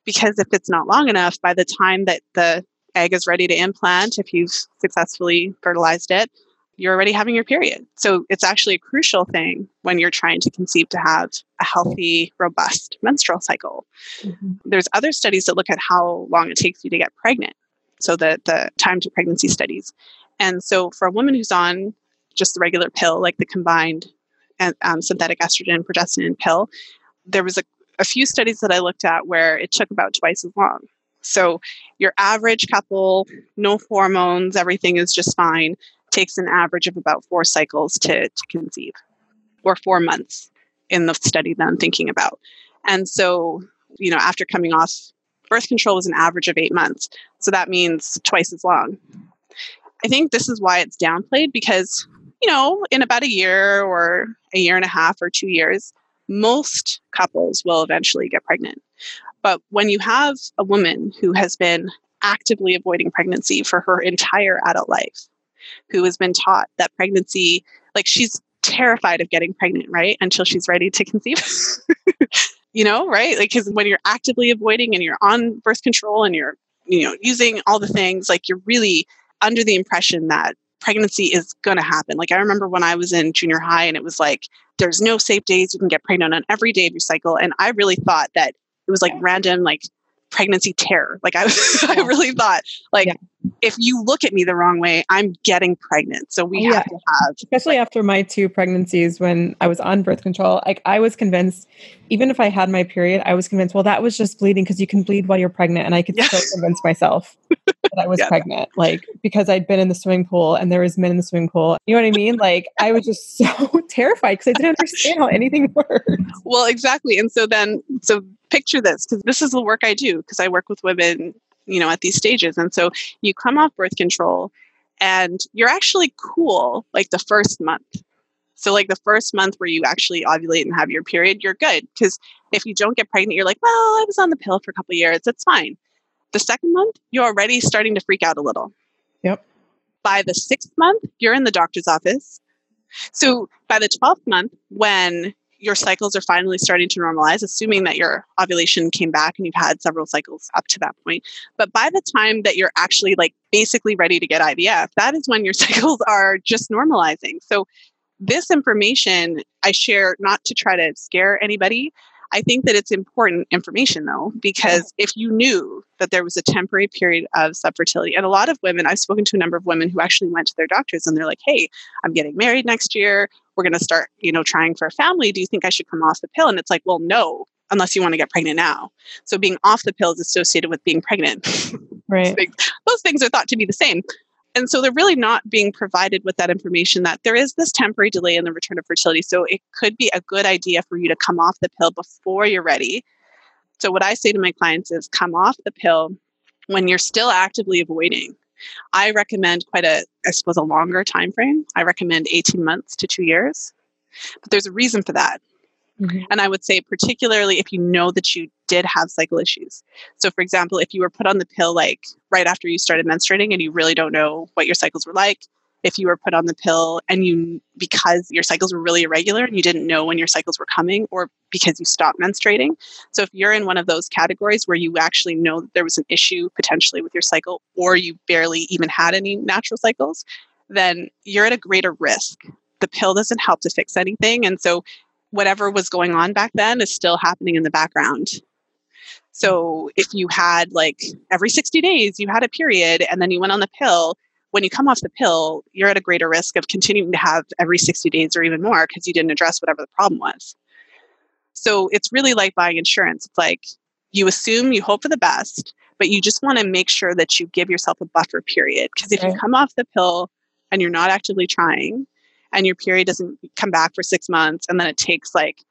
Because if it's not long enough, by the time that the egg is ready to implant, if you've successfully fertilized it, you're already having your period. So it's actually a crucial thing when you're trying to conceive to have a healthy, robust menstrual cycle. Mm-hmm. There's other studies that look at how long it takes you to get pregnant so the, the time to pregnancy studies. And so for a woman who's on just the regular pill, like the combined um, synthetic estrogen progestin pill, there was a, a few studies that I looked at where it took about twice as long. So your average couple, no hormones, everything is just fine, takes an average of about four cycles to, to conceive, or four months in the study that I'm thinking about. And so, you know, after coming off birth control was an average of eight months. So that means twice as long. I think this is why it's downplayed because, you know, in about a year or a year and a half or two years, most couples will eventually get pregnant. But when you have a woman who has been actively avoiding pregnancy for her entire adult life, who has been taught that pregnancy, like she's terrified of getting pregnant, right? Until she's ready to conceive. you know, right? Like, because when you're actively avoiding and you're on birth control and you're, you know, using all the things, like you're really under the impression that pregnancy is going to happen. Like, I remember when I was in junior high and it was like, there's no safe days. You can get pregnant on every day of your cycle. And I really thought that it was like random, like pregnancy terror. Like I, was, I really thought like yeah. If you look at me the wrong way, I'm getting pregnant. So we oh, have to have especially after my two pregnancies when I was on birth control, like I was convinced even if I had my period, I was convinced, well, that was just bleeding because you can bleed while you're pregnant. And I could still convince myself that I was yeah. pregnant, like because I'd been in the swimming pool and there was men in the swimming pool. You know what I mean? Like I was just so terrified because I didn't understand how anything worked. Well, exactly. And so then, so picture this because this is the work I do because I work with women, you know, at these stages. And so you come off birth control and you're actually cool like the first month. So, like the first month where you actually ovulate and have your period, you're good. Because if you don't get pregnant, you're like, well, I was on the pill for a couple years. It's fine. The second month, you're already starting to freak out a little. Yep. By the sixth month, you're in the doctor's office. So, by the 12th month, when your cycles are finally starting to normalize, assuming that your ovulation came back and you've had several cycles up to that point. But by the time that you're actually like basically ready to get IVF, that is when your cycles are just normalizing. So this information I share not to try to scare anybody. I think that it's important information though, because if you knew that there was a temporary period of subfertility, and a lot of women, I've spoken to a number of women who actually went to their doctors and they're like, hey, I'm getting married next year. We're going to start, you know, trying for a family. Do you think I should come off the pill? And it's like, well, no, unless you want to get pregnant now. So being off the pill is associated with being pregnant. Right. those things are thought to be the same. And so they're really not being provided with that information that there is this temporary delay in the return of fertility. So it could be a good idea for you to come off the pill before you're ready. So what I say to my clients is come off the pill when you're still actively avoiding. I recommend quite a, I suppose, a longer time frame. I recommend 18 months to two years. But there's a reason for that. Mm-hmm. And I would say, particularly if you know that you did have cycle issues. So, for example, if you were put on the pill like right after you started menstruating and you really don't know what your cycles were like, if you were put on the pill and you, because your cycles were really irregular and you didn't know when your cycles were coming, or because you stopped menstruating. So, if you're in one of those categories where you actually know that there was an issue potentially with your cycle, or you barely even had any natural cycles, then you're at a greater risk. The pill doesn't help to fix anything. And so, whatever was going on back then is still happening in the background. So if you had like every 60 days you had a period and then you went on the pill, when you come off the pill, you're at a greater risk of continuing to have every 60 days or even more because you didn't address whatever the problem was. So it's really like buying insurance. It's like you assume, you hope for the best, but you just want to make sure that you give yourself a buffer period. Because if you come off the pill and you're not actively trying, and your period doesn't come back for six months and then it takes like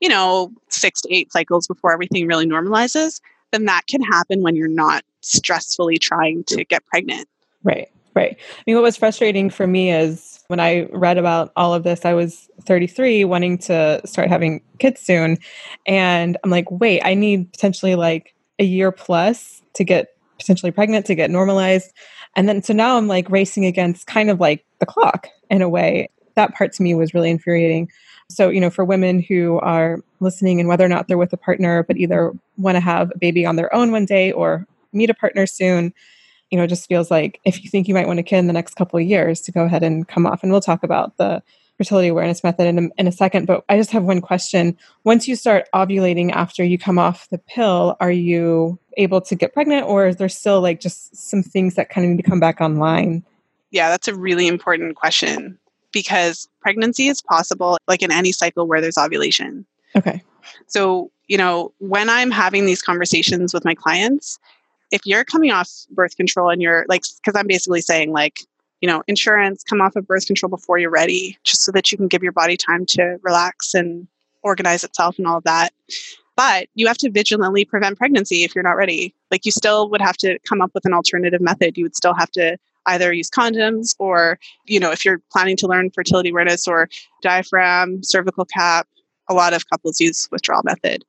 you know six to eight cycles before everything really normalizes then that can happen when you're not stressfully trying to get pregnant right right. I mean what was frustrating for me is when i read about all of this i was 33 wanting to start having kids soon. And i'm like wait i need potentially like a year plus to get potentially pregnant to get normalized. And then so now i'm like racing against kind of like the clock in a way. That part to me was really infuriating. So, you know, for women who are listening and whether or not they're with a partner, but either want to have a baby on their own one day or meet a partner soon, you know, just feels like if you think you might want a kid in the next couple of years to go ahead and come off. And we'll talk about the fertility awareness method in a, in a second. But I just have one question. Once you start ovulating after you come off the pill, are you able to get pregnant or is there still like just some things that kind of need to come back online? Yeah, that's a really important question because pregnancy is possible like in any cycle where there's ovulation. Okay. So, you know, when I'm having these conversations with my clients, if you're coming off birth control and you're like, because I'm basically saying, like, you know, insurance, come off of birth control before you're ready, just so that you can give your body time to relax and organize itself and all of that. But you have to vigilantly prevent pregnancy if you're not ready. Like, you still would have to come up with an alternative method. You would still have to either use condoms or, you know, if you're planning to learn fertility awareness or diaphragm, cervical cap, a lot of couples use withdrawal method.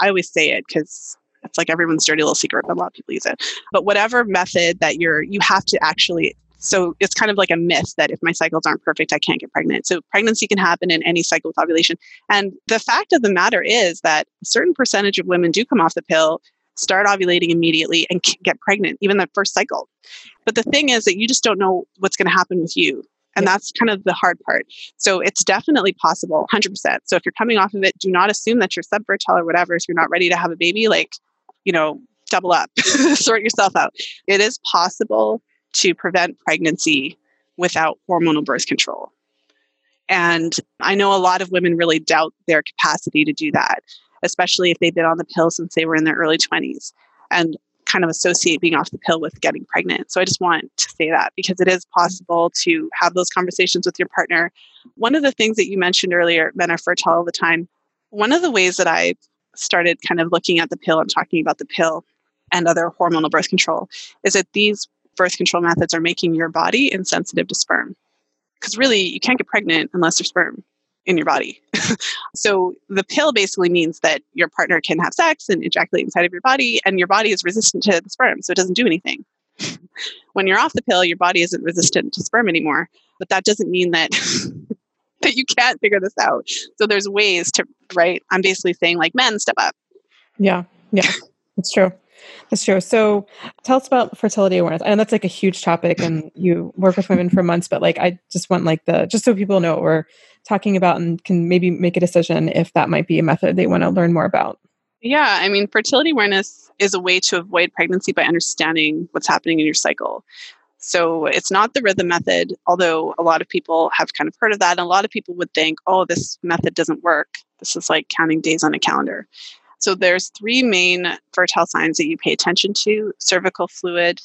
I always say it because it's like everyone's dirty little secret, but a lot of people use it. But whatever method that you're, you have to actually so it's kind of like a myth that if my cycles aren't perfect, I can't get pregnant. So pregnancy can happen in any cycle with ovulation. And the fact of the matter is that a certain percentage of women do come off the pill start ovulating immediately and get pregnant, even the first cycle. But the thing is that you just don't know what's going to happen with you. And that's kind of the hard part. So it's definitely possible, 100%. So if you're coming off of it, do not assume that you're subfertile or whatever. If you're not ready to have a baby, like, you know, double up, sort yourself out. It is possible to prevent pregnancy without hormonal birth control. And I know a lot of women really doubt their capacity to do that especially if they've been on the pill since they were in their early 20s and kind of associate being off the pill with getting pregnant. So I just want to say that because it is possible to have those conversations with your partner. One of the things that you mentioned earlier, men are fertile all the time. One of the ways that I started kind of looking at the pill and talking about the pill and other hormonal birth control is that these birth control methods are making your body insensitive to sperm. Because really, you can't get pregnant unless there's sperm in your body. so the pill basically means that your partner can have sex and ejaculate inside of your body, and your body is resistant to the sperm, so it doesn't do anything. when you're off the pill, your body isn't resistant to sperm anymore, but that doesn't mean that that you can't figure this out. So there's ways to right. I'm basically saying like men step up. Yeah, yeah, That's true. That's true. So tell us about fertility awareness. I know that's like a huge topic and you work with women for months, but like I just want like the just so people know what we're talking about and can maybe make a decision if that might be a method they want to learn more about. Yeah, I mean fertility awareness is a way to avoid pregnancy by understanding what's happening in your cycle. So it's not the rhythm method, although a lot of people have kind of heard of that. And a lot of people would think, oh, this method doesn't work. This is like counting days on a calendar. So there's three main fertile signs that you pay attention to cervical fluid,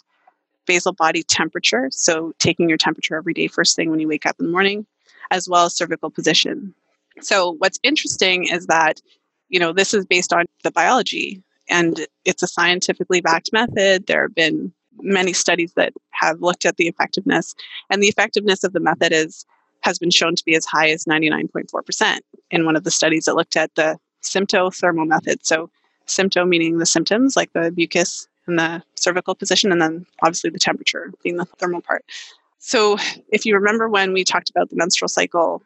basal body temperature, so taking your temperature every day first thing when you wake up in the morning, as well as cervical position. So what's interesting is that you know this is based on the biology and it's a scientifically backed method. There have been many studies that have looked at the effectiveness, and the effectiveness of the method is has been shown to be as high as 99.4% in one of the studies that looked at the symptothermal method. So, sympto meaning the symptoms like the mucus and the cervical position, and then obviously the temperature being the thermal part. So, if you remember when we talked about the menstrual cycle,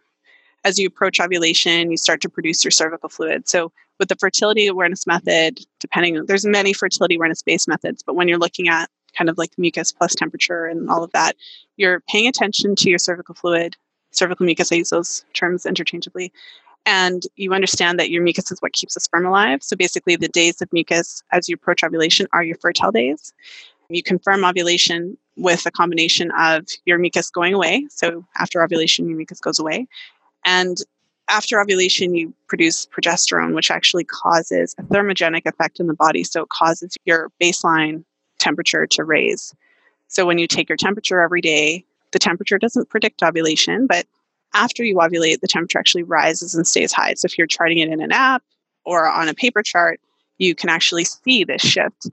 as you approach ovulation, you start to produce your cervical fluid. So, with the fertility awareness method, depending, there's many fertility awareness based methods, but when you're looking at kind of like mucus plus temperature and all of that, you're paying attention to your cervical fluid, cervical mucus, I use those terms interchangeably. And you understand that your mucus is what keeps the sperm alive. So basically, the days of mucus as you approach ovulation are your fertile days. You confirm ovulation with a combination of your mucus going away. So after ovulation, your mucus goes away. And after ovulation, you produce progesterone, which actually causes a thermogenic effect in the body. So it causes your baseline temperature to raise. So when you take your temperature every day, the temperature doesn't predict ovulation, but after you ovulate, the temperature actually rises and stays high. So if you're charting it in an app or on a paper chart, you can actually see this shift.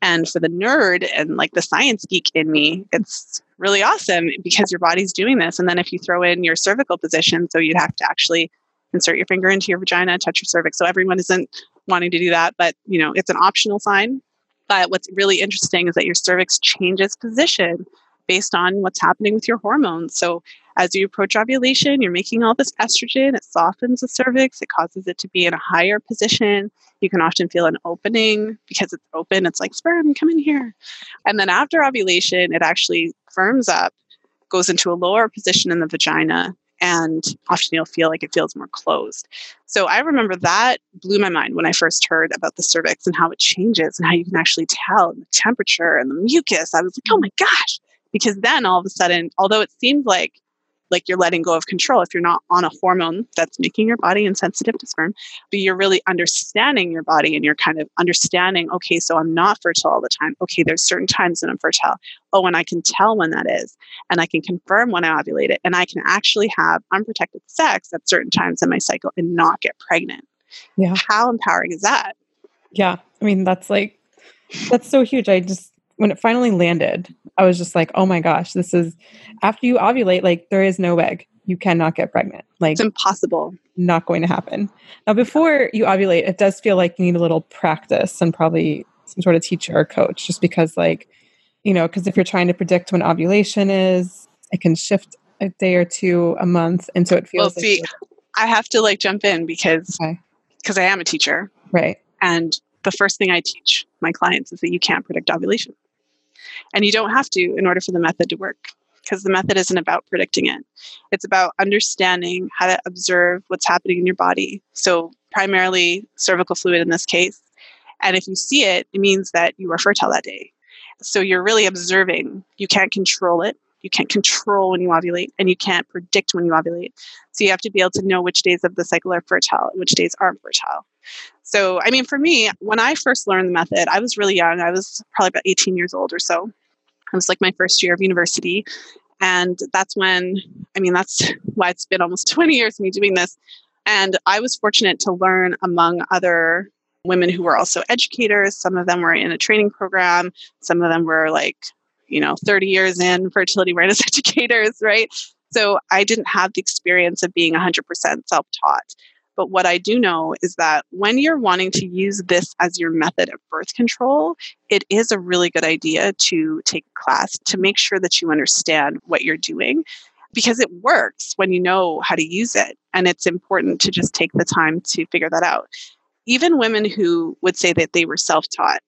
And for the nerd and like the science geek in me, it's really awesome because your body's doing this. And then if you throw in your cervical position, so you'd have to actually insert your finger into your vagina, touch your cervix. So everyone isn't wanting to do that, but you know, it's an optional sign. But what's really interesting is that your cervix changes position based on what's happening with your hormones. So as you approach ovulation, you're making all this estrogen, it softens the cervix, it causes it to be in a higher position. You can often feel an opening because it's open, it's like sperm, come in here. And then after ovulation, it actually firms up, goes into a lower position in the vagina, and often you'll feel like it feels more closed. So I remember that blew my mind when I first heard about the cervix and how it changes and how you can actually tell the temperature and the mucus. I was like, oh my gosh. Because then all of a sudden, although it seems like like you're letting go of control. If you're not on a hormone that's making your body insensitive to sperm but you're really understanding your body and you're kind of understanding okay so i'm not fertile all the time. Okay there's certain times that i'm fertile. Oh and i can tell when that is and i can confirm when i ovulate it and i can actually have unprotected sex at certain times in my cycle and not get pregnant. Yeah. How empowering is that? Yeah. I mean that's like that's so huge. I just when it finally landed, I was just like, oh my gosh, this is after you ovulate, like there is no egg. You cannot get pregnant. Like it's impossible. Not going to happen. Now, before you ovulate, it does feel like you need a little practice and probably some sort of teacher or coach, just because, like, you know, because if you're trying to predict when ovulation is, it can shift a day or two, a month, and so it feels. Like Well, see, I have to like jump in because because okay. I am a teacher, right? And the first thing I teach my clients is that you can't predict ovulation. And you don't have to in order for the method to work because the method isn't about predicting it. It's about understanding how to observe what's happening in your body. So, primarily cervical fluid in this case. And if you see it, it means that you are fertile that day. So, you're really observing. You can't control it. You can't control when you ovulate, and you can't predict when you ovulate. So, you have to be able to know which days of the cycle are fertile and which days aren't fertile. So, I mean, for me, when I first learned the method, I was really young. I was probably about 18 years old or so. It was like my first year of university. And that's when, I mean, that's why it's been almost 20 years me doing this. And I was fortunate to learn among other women who were also educators. Some of them were in a training program, some of them were like, you know, 30 years in fertility awareness educators, right? So I didn't have the experience of being 100% self taught. But what I do know is that when you're wanting to use this as your method of birth control, it is a really good idea to take a class to make sure that you understand what you're doing because it works when you know how to use it. And it's important to just take the time to figure that out. Even women who would say that they were self taught,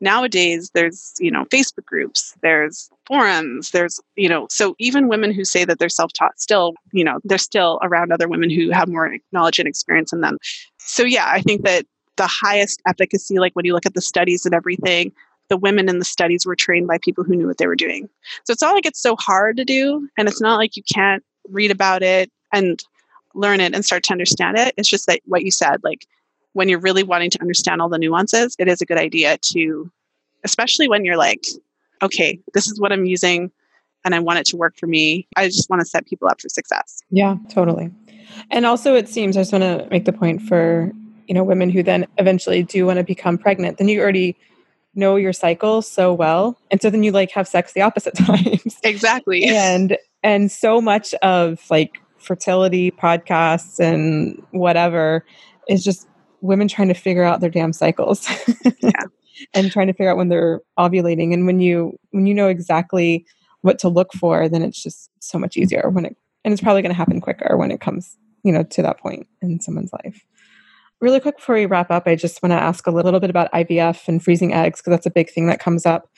nowadays there's you know facebook groups there's forums there's you know so even women who say that they're self-taught still you know they're still around other women who have more knowledge and experience than them. So yeah i think that the highest efficacy like when you look at the studies and everything the women in the studies were trained by people who knew what they were doing. So it's not like it's so hard to do and it's not like you can't read about it and learn it and start to understand it. It's just that what you said like when you're really wanting to understand all the nuances, it is a good idea to, especially when you're like, okay, this is what I'm using and I want it to work for me. I just want to set people up for success. Yeah, totally. And also, it seems I just want to make the point for you know women who then eventually do want to become pregnant. Then you already know your cycle so well. And so then you like have sex the opposite times. Exactly. and and so much of like fertility podcasts and whatever is just women trying to figure out their damn cycles. Yeah. and trying to figure out when they're ovulating and when you when you know exactly what to look for then it's just so much easier when it and it's probably going to happen quicker when it comes you know to that point in someone's life really quick before we wrap up i just want to ask a little bit about ivf and freezing eggs because that's a big thing that comes up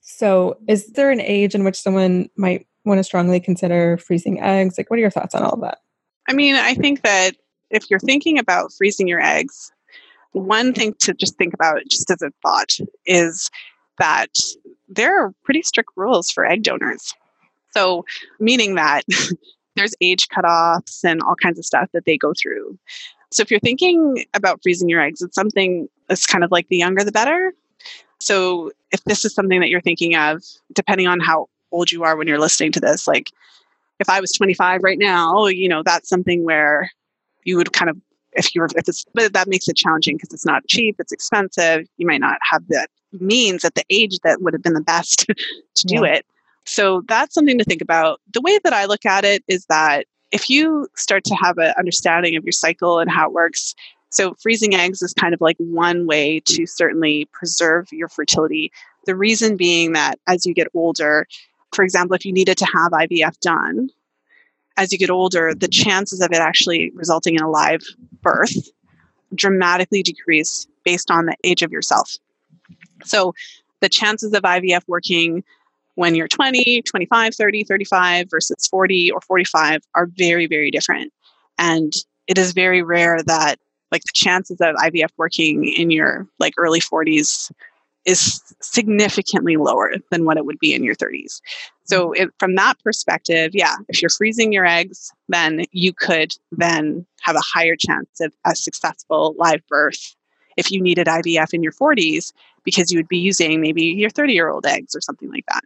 so is there an age in which someone might want to strongly consider freezing eggs like what are your thoughts on all of that I mean, I think that if you're thinking about freezing your eggs, one thing to just think about, just as a thought, is that there are pretty strict rules for egg donors. So, meaning that there's age cutoffs and all kinds of stuff that they go through. So, if you're thinking about freezing your eggs, it's something that's kind of like the younger the better. So, if this is something that you're thinking of, depending on how old you are when you're listening to this, like if I was 25 right now, you know, that's something where you would kind of, if you're, if it's, but that makes it challenging because it's not cheap, it's expensive. You might not have the means at the age that would have been the best to do Yeah. it. So that's something to think about. The way that I look at it is that if you start to have an understanding of your cycle and how it works, so freezing eggs is kind of like one way to certainly preserve your fertility. The reason being that as you get older, for example, if you needed to have IVF done, as you get older, the chances of it actually resulting in a live birth dramatically decrease based on the age of yourself. So the chances of IVF working when you're 20, 25, 30, 35 versus 40 or 45 are very, very different. And it is very rare that like the chances of IVF working in your like early 40s is significantly lower than what it would be in your 30s. So it, from that perspective, yeah, if you're freezing your eggs, then you could then have a higher chance of a successful live birth if you needed IVF in your 40s because you would be using maybe your 30 year old eggs or something like that.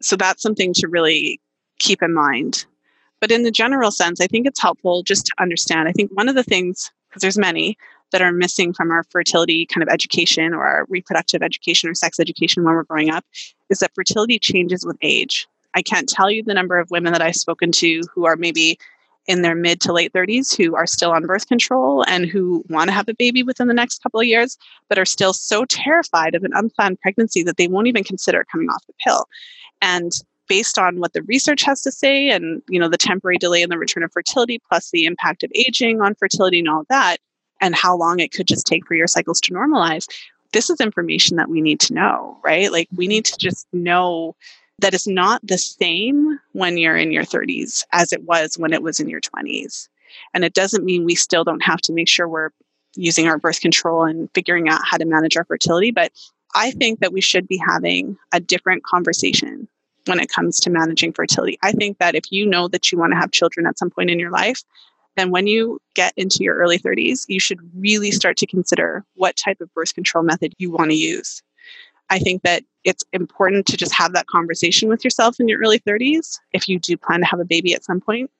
So that's something to really keep in mind. But in the general sense, I think it's helpful just to understand. I think one of the things, because there's many that are missing from our fertility kind of education or our reproductive education or sex education when we're growing up, is that fertility changes with age. I can't tell you the number of women that I've spoken to who are maybe in their mid to late 30s who are still on birth control and who want to have a baby within the next couple of years, but are still so terrified of an unplanned pregnancy that they won't even consider coming off the pill. And based on what the research has to say and you know the temporary delay in the return of fertility plus the impact of aging on fertility and all that and how long it could just take for your cycles to normalize this is information that we need to know right like we need to just know that it's not the same when you're in your 30s as it was when it was in your 20s and it doesn't mean we still don't have to make sure we're using our birth control and figuring out how to manage our fertility but i think that we should be having a different conversation when it comes to managing fertility. I think that if you know that you want to have children at some point in your life, then when you get into your early 30s, you should really start to consider what type of birth control method you want to use. I think that it's important to just have that conversation with yourself in your early 30s if you do plan to have a baby at some point.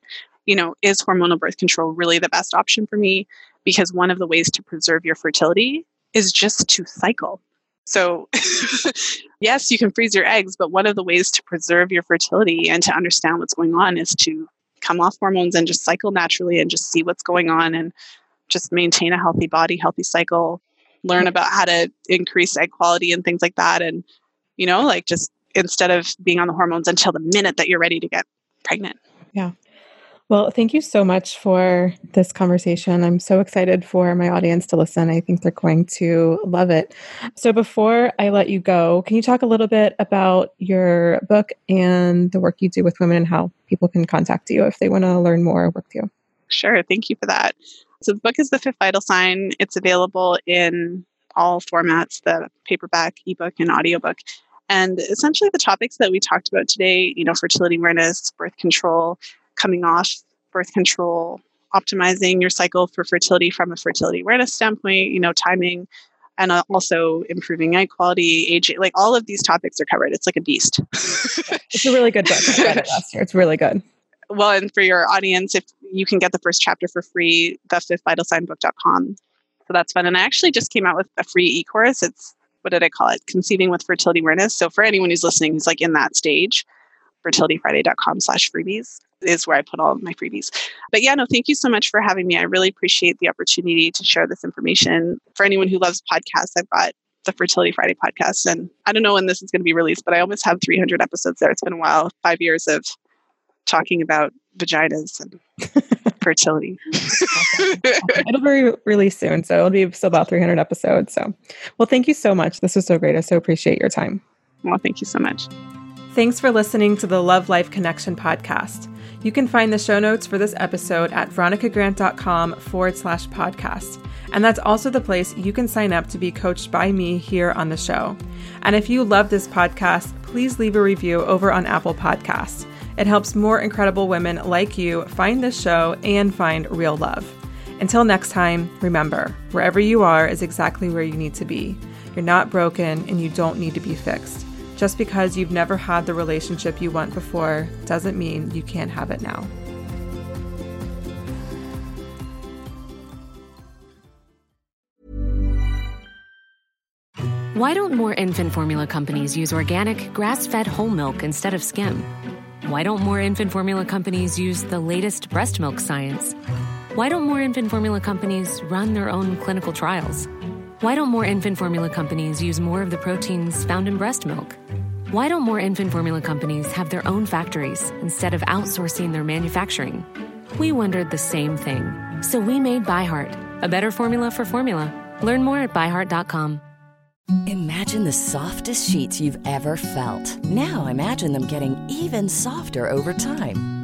You know, is hormonal birth control really the best option for me? Because one of the ways to preserve your fertility is just to cycle. So, yes, you can freeze your eggs, but one of the ways to preserve your fertility and to understand what's going on is to come off hormones and just cycle naturally and just see what's going on and just maintain a healthy body, healthy cycle, learn about how to increase egg quality and things like that. And, you know, like just instead of being on the hormones until the minute that you're ready to get pregnant. Well, thank you so much for this conversation. I'm so excited for my audience to listen. I think they're going to love it. So, before I let you go, can you talk a little bit about your book and the work you do with women and how people can contact you if they want to learn more or work with you? Sure. Thank you for that. So, the book is The Fifth Vital Sign. It's available in all formats the paperback, ebook, and audiobook. And essentially, the topics that we talked about today you know, fertility awareness, birth control, coming off birth control, optimizing your cycle for fertility from a fertility awareness standpoint, you know, timing, and uh, also improving egg quality, aging, like all of these topics are covered. It's like a beast. It's a really good book. I read it last year. It's really good. well, and for your audience, if you can get the first chapter for free, the fifth vital sign book.com. So that's fun. And I actually just came out with a free e course. It's what did I call it? Conceiving with fertility awareness. So for anyone who's listening who's like in that stage, fertilityfriday.com slash freebies is where I put all of my freebies. But yeah, no, thank you so much for having me. I really appreciate the opportunity to share this information. For anyone who loves podcasts, I've got the Fertility Friday podcast. And I don't know when this is going to be released, but I almost have 300 episodes there. It's been a while, five years of talking about vaginas and fertility. it'll be released soon. So it'll be still about 300 episodes. So, well, thank you so much. This was so great. I so appreciate your time. Well, thank you so much. Thanks for listening to the Love Life Connection podcast. You can find the show notes for this episode at veronicagrant.com forward slash podcast. And that's also the place you can sign up to be coached by me here on the show. And if you love this podcast, please leave a review over on Apple Podcasts. It helps more incredible women like you find this show and find real love. Until next time, remember wherever you are is exactly where you need to be. You're not broken and you don't need to be fixed. Just because you've never had the relationship you want before doesn't mean you can't have it now. Why don't more infant formula companies use organic, grass fed whole milk instead of skim? Why don't more infant formula companies use the latest breast milk science? Why don't more infant formula companies run their own clinical trials? Why don't more infant formula companies use more of the proteins found in breast milk? Why don't more infant formula companies have their own factories instead of outsourcing their manufacturing? We wondered the same thing. So we made ByHeart, a better formula for formula. Learn more at byheart.com. Imagine the softest sheets you've ever felt. Now imagine them getting even softer over time.